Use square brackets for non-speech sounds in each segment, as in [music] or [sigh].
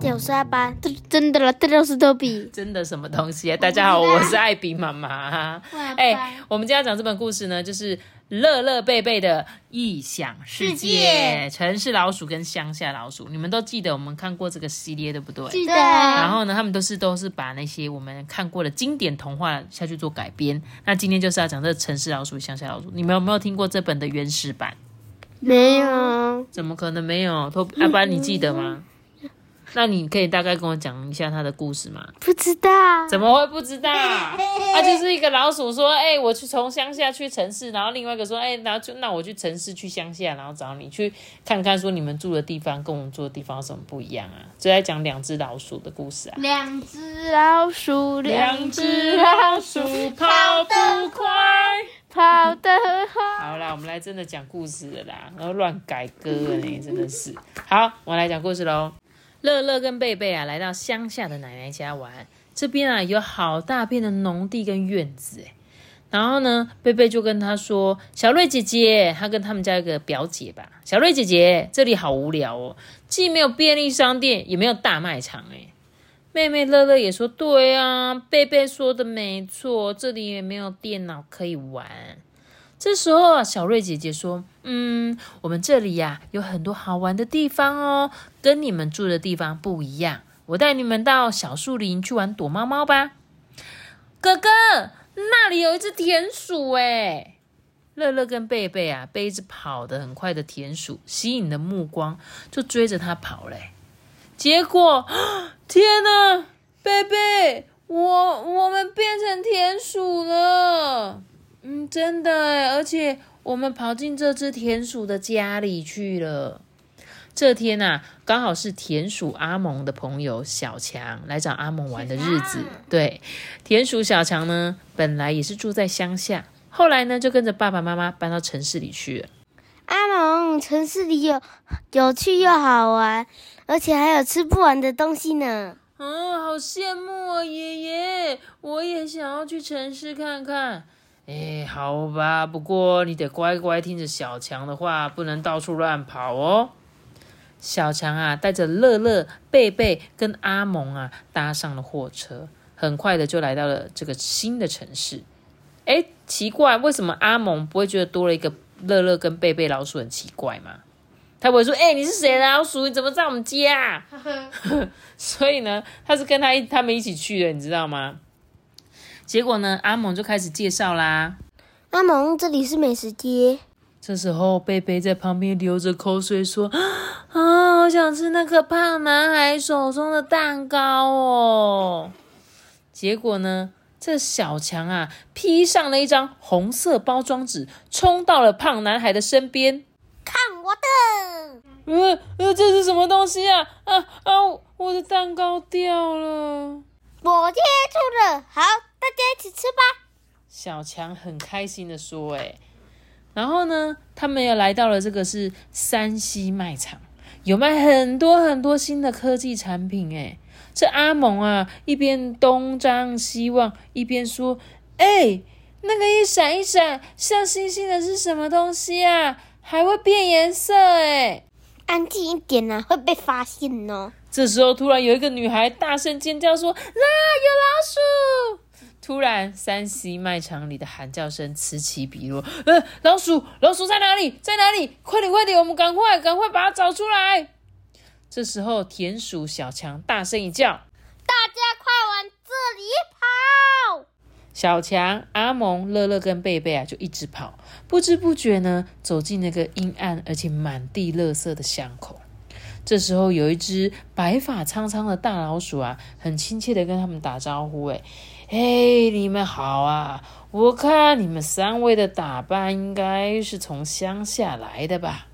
真的了，大家我是阿班。真的了，这就是托比。真的什么东西啊？大家好，我是艾比妈妈。哎，我们今天要讲这本故事呢，就是乐乐贝贝的异想世界，城市老鼠跟乡下老鼠。你们都记得我们看过这个系列对不对？记得。然后呢，他们都是都是把那些我们看过的经典童话下去做改编。那今天就是要讲这城市老鼠、乡下老鼠。你们有没有听过这本的原始版？没有。怎么可能没有？托阿班，你记得吗？那你可以大概跟我讲一下他的故事吗？不知道，怎么会不知道？他 [laughs] 就是一个老鼠说：“哎，我去从乡下去城市。”然后另外一个说：“哎，然后就那我去城市去乡下，然后找你去看看，说你们住的地方跟我们住的地方有什么不一样啊？”就在讲两只老鼠的故事啊。两只老鼠，两只老鼠跑得快，跑得快。好啦，我们来真的讲故事了啦，然后乱改歌呢，真的是。好，我来讲故事喽。乐乐跟贝贝啊，来到乡下的奶奶家玩。这边啊，有好大片的农地跟院子诶然后呢，贝贝就跟他说：“小瑞姐姐，她跟他们家一个表姐吧。小瑞姐姐，这里好无聊哦，既没有便利商店，也没有大卖场诶妹妹乐乐也说：“对啊，贝贝说的没错，这里也没有电脑可以玩。”这时候啊，小瑞姐姐说：“嗯，我们这里呀有很多好玩的地方哦，跟你们住的地方不一样。我带你们到小树林去玩躲猫猫吧。”哥哥，那里有一只田鼠哎！乐乐跟贝贝啊，被一只跑得很快的田鼠吸引了目光，就追着它跑嘞。结果，天哪，贝贝，我我们变成田鼠了。嗯，真的哎，而且我们跑进这只田鼠的家里去了。这天呐，刚好是田鼠阿蒙的朋友小强来找阿蒙玩的日子。对，田鼠小强呢，本来也是住在乡下，后来呢，就跟着爸爸妈妈搬到城市里去了。阿蒙，城市里有有趣又好玩，而且还有吃不完的东西呢。嗯，好羡慕啊，爷爷，我也想要去城市看看。哎，好吧，不过你得乖乖听着小强的话，不能到处乱跑哦。小强啊，带着乐乐、贝贝跟阿蒙啊，搭上了货车，很快的就来到了这个新的城市。哎，奇怪，为什么阿蒙不会觉得多了一个乐乐跟贝贝老鼠很奇怪吗？他不会说：“哎，你是谁的老鼠？你怎么在我们家？” [laughs] 所以呢，他是跟他他们一起去的，你知道吗？结果呢，阿蒙就开始介绍啦。阿蒙，这里是美食街。这时候，贝贝在旁边流着口水说：“ [gasps] 啊，好想吃那个胖男孩手中的蛋糕哦。”结果呢，这小强啊，披上了一张红色包装纸，冲到了胖男孩的身边。看我的！呃呃，这是什么东西啊？啊啊！我的蛋糕掉了。我接住了，好。小强很开心的说：“哎，然后呢，他们又来到了这个是山西卖场，有卖很多很多新的科技产品。哎，这阿蒙啊，一边东张西望，一边说：哎，那个一闪一闪像星星的是什么东西啊？还会变颜色？哎，安静一点啊，会被发现哦。这时候，突然有一个女孩大声尖叫说：啊，有老鼠！突然，山西卖场里的喊叫声此起彼落。呃，老鼠，老鼠在哪里？在哪里？快点，快点，我们赶快，赶快把它找出来。这时候，田鼠小强大声一叫：“大家快往这里跑！”小强、阿蒙、乐乐跟贝贝啊，就一直跑，不知不觉呢，走进那个阴暗而且满地垃圾的巷口。这时候，有一只白发苍苍的大老鼠啊，很亲切的跟他们打招呼：“哎。”嘿，你们好啊！我看你们三位的打扮应该是从乡下来的吧？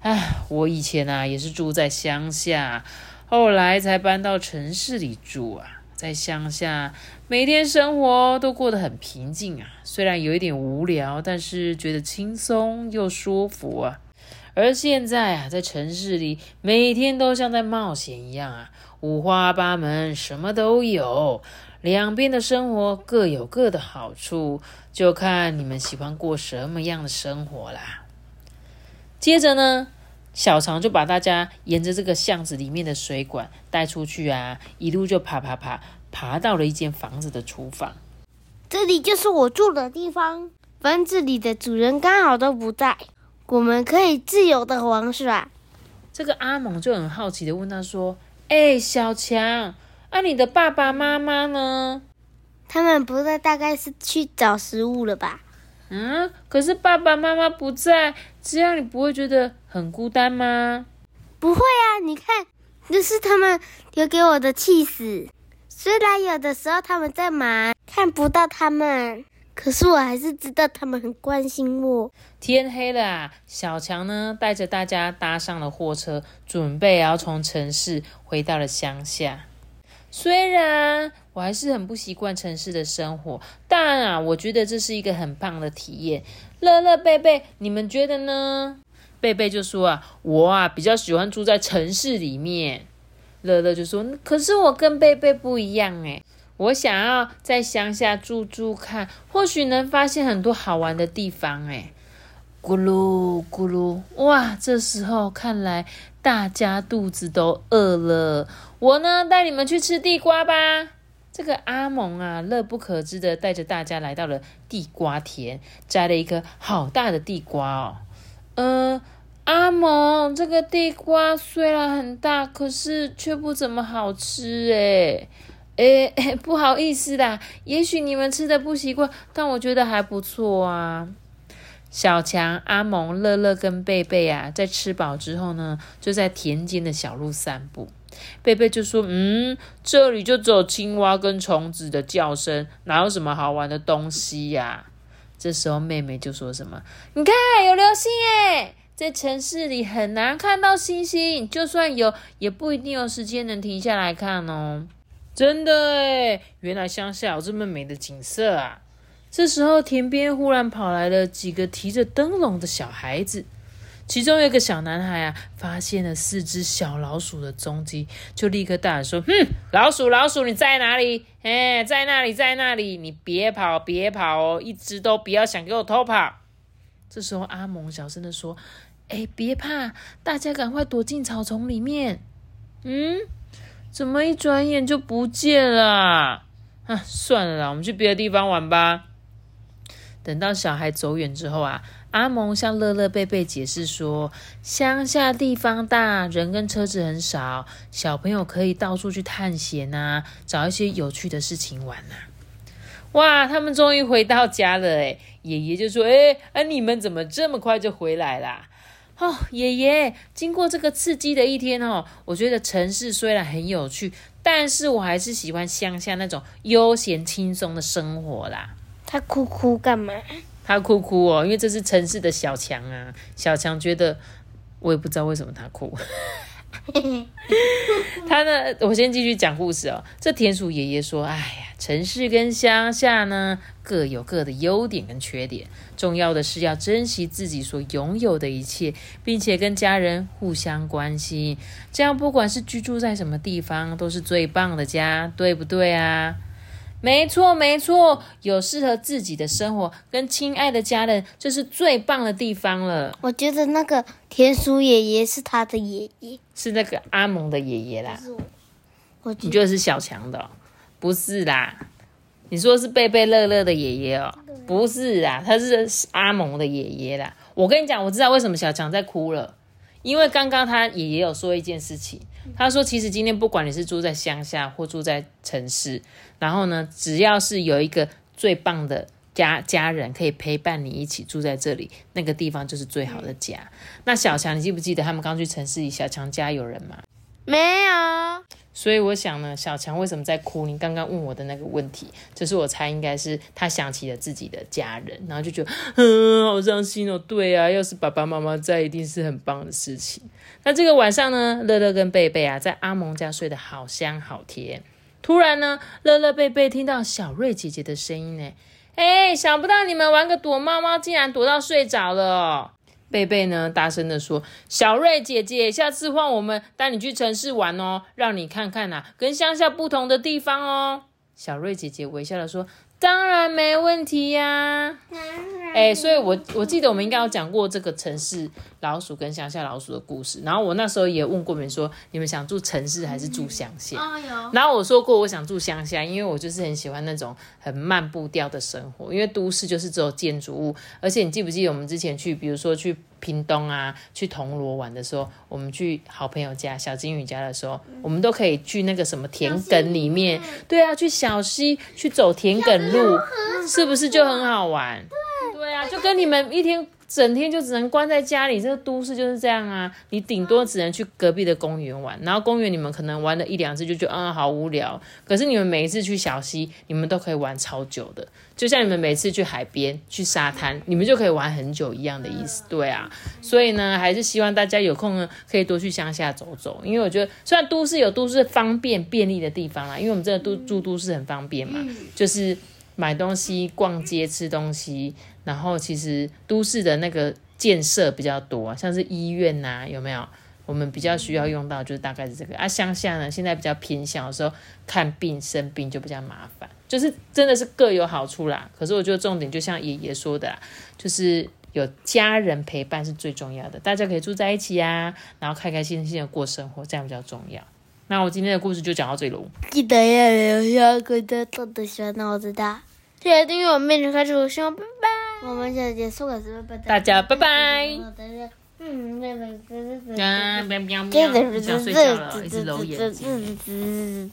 哎，我以前啊也是住在乡下，后来才搬到城市里住啊。在乡下，每天生活都过得很平静啊。虽然有一点无聊，但是觉得轻松又舒服啊。而现在啊，在城市里，每天都像在冒险一样啊，五花八门，什么都有。两边的生活各有各的好处，就看你们喜欢过什么样的生活啦。接着呢，小常就把大家沿着这个巷子里面的水管带出去啊，一路就爬爬爬，爬到了一间房子的厨房。这里就是我住的地方，房子里的主人刚好都不在。我们可以自由的玩耍。这个阿猛就很好奇的问他说：“哎，小强，啊，你的爸爸妈妈呢？他们不在，大概是去找食物了吧？嗯，可是爸爸妈妈不在，这样你不会觉得很孤单吗？不会啊，你看，这是他们留给我的气死。虽然有的时候他们在忙，看不到他们。”可是我还是知道他们很关心我。天黑了啊，小强呢带着大家搭上了货车，准备要从城市回到了乡下。虽然我还是很不习惯城市的生活，但啊，我觉得这是一个很棒的体验。乐乐、贝贝，你们觉得呢？贝贝就说啊，我啊比较喜欢住在城市里面。乐乐就说，可是我跟贝贝不一样诶我想要在乡下住住看，或许能发现很多好玩的地方。哎，咕噜咕噜，哇！这时候看来大家肚子都饿了。我呢，带你们去吃地瓜吧。这个阿蒙啊，乐不可支的带着大家来到了地瓜田，摘了一颗好大的地瓜哦。嗯，阿蒙，这个地瓜虽然很大，可是却不怎么好吃哎。哎，不好意思啦，也许你们吃的不习惯，但我觉得还不错啊。小强、阿蒙、乐乐跟贝贝啊，在吃饱之后呢，就在田间的小路散步。贝贝就说：“嗯，这里就只有青蛙跟虫子的叫声，哪有什么好玩的东西呀？”这时候妹妹就说什么：“你看，有流星哎，在城市里很难看到星星，就算有，也不一定有时间能停下来看哦。”真的哎，原来乡下有这么美的景色啊！这时候，田边忽然跑来了几个提着灯笼的小孩子，其中有一个小男孩啊，发现了四只小老鼠的踪迹，就立刻大喊说：“哼，老鼠，老鼠，你在哪里？哎，在那里，在那里！你别跑，别跑哦，一只都不要想给我偷跑！”这时候，阿蒙小声的说：“哎，别怕，大家赶快躲进草丛里面。”嗯。怎么一转眼就不见了？啊，算了啦，我们去别的地方玩吧。等到小孩走远之后啊，阿蒙向乐乐、贝贝解释说：乡下地方大，人跟车子很少，小朋友可以到处去探险啊，找一些有趣的事情玩呐。哇，他们终于回到家了！哎，爷爷就说：哎，哎，你们怎么这么快就回来啦？哦，爷爷，经过这个刺激的一天哦，我觉得城市虽然很有趣，但是我还是喜欢乡下那种悠闲轻松的生活啦。他哭哭干嘛？他哭哭哦，因为这是城市的小强啊。小强觉得，我也不知道为什么他哭。[laughs] 他呢？我先继续讲故事哦。这田鼠爷爷说：“哎呀，城市跟乡下呢各有各的优点跟缺点，重要的是要珍惜自己所拥有的一切，并且跟家人互相关心，这样不管是居住在什么地方，都是最棒的家，对不对啊？”没错，没错，有适合自己的生活，跟亲爱的家人，这是最棒的地方了。我觉得那个田鼠爷爷是他的爷爷，是那个阿蒙的爷爷啦。我你觉得是小强的？不是啦，你说是贝贝乐乐的爷爷哦？不是啦，他是阿蒙的爷爷啦。我跟你讲，我知道为什么小强在哭了，因为刚刚他爷爷有说一件事情。他说：“其实今天不管你是住在乡下或住在城市，然后呢，只要是有一个最棒的家家人可以陪伴你一起住在这里，那个地方就是最好的家。”那小强，你记不记得他们刚去城市里，小强家有人吗？没有。所以我想呢，小强为什么在哭？你刚刚问我的那个问题，就是我猜应该是他想起了自己的家人，然后就觉得嗯，好伤心哦。对啊，要是爸爸妈妈在，一定是很棒的事情。那这个晚上呢，乐乐跟贝贝啊，在阿蒙家睡得好香好甜。突然呢，乐乐贝贝听到小瑞姐姐的声音呢，哎，想不到你们玩个躲猫猫，竟然躲到睡着了。贝贝呢，大声的说：“小瑞姐姐，下次换我们带你去城市玩哦，让你看看呐，跟乡下不同的地方哦。”小瑞姐姐微笑的说：“当然没问题呀。”哎，所以我我记得我们应该有讲过这个城市老鼠跟乡下老鼠的故事。然后我那时候也问过你们说，你们想住城市还是住乡下？然后我说过我想住乡下，因为我就是很喜欢那种很慢步调的生活。因为都市就是只有建筑物，而且你记不记得我们之前去，比如说去屏东啊，去铜锣玩的时候，我们去好朋友家小金鱼家的时候，我们都可以去那个什么田埂里面，对啊，去小溪去走田埂路，是不是就很好玩？对啊，就跟你们一天整天就只能关在家里，这个都市就是这样啊。你顶多只能去隔壁的公园玩，然后公园你们可能玩了一两次就觉得嗯好无聊。可是你们每一次去小溪，你们都可以玩超久的，就像你们每次去海边、去沙滩，你们就可以玩很久一样的意思。对啊，所以呢，还是希望大家有空呢可以多去乡下走走，因为我觉得虽然都市有都市方便便利的地方啦，因为我们这个都住都市很方便嘛，就是买东西、逛街、吃东西。然后其实都市的那个建设比较多，像是医院呐，有没有？我们比较需要用到，就是大概是这个啊。乡下呢，现在比较偏向的时候看病生病就比较麻烦，就是真的是各有好处啦。可是我觉得重点就像爷爷说的，就是有家人陪伴是最重要的，大家可以住在一起啊，然后开开心心的过生活，这样比较重要。那我今天的故事就讲到这里喽。记得要留下个的豆豆喜欢我知道，记得订阅我们变成开始，希望拜拜。我们下次结束了，是不是？大家拜拜。嗯，拜拜。啊，喵喵喵！想睡觉了，一直揉眼睛。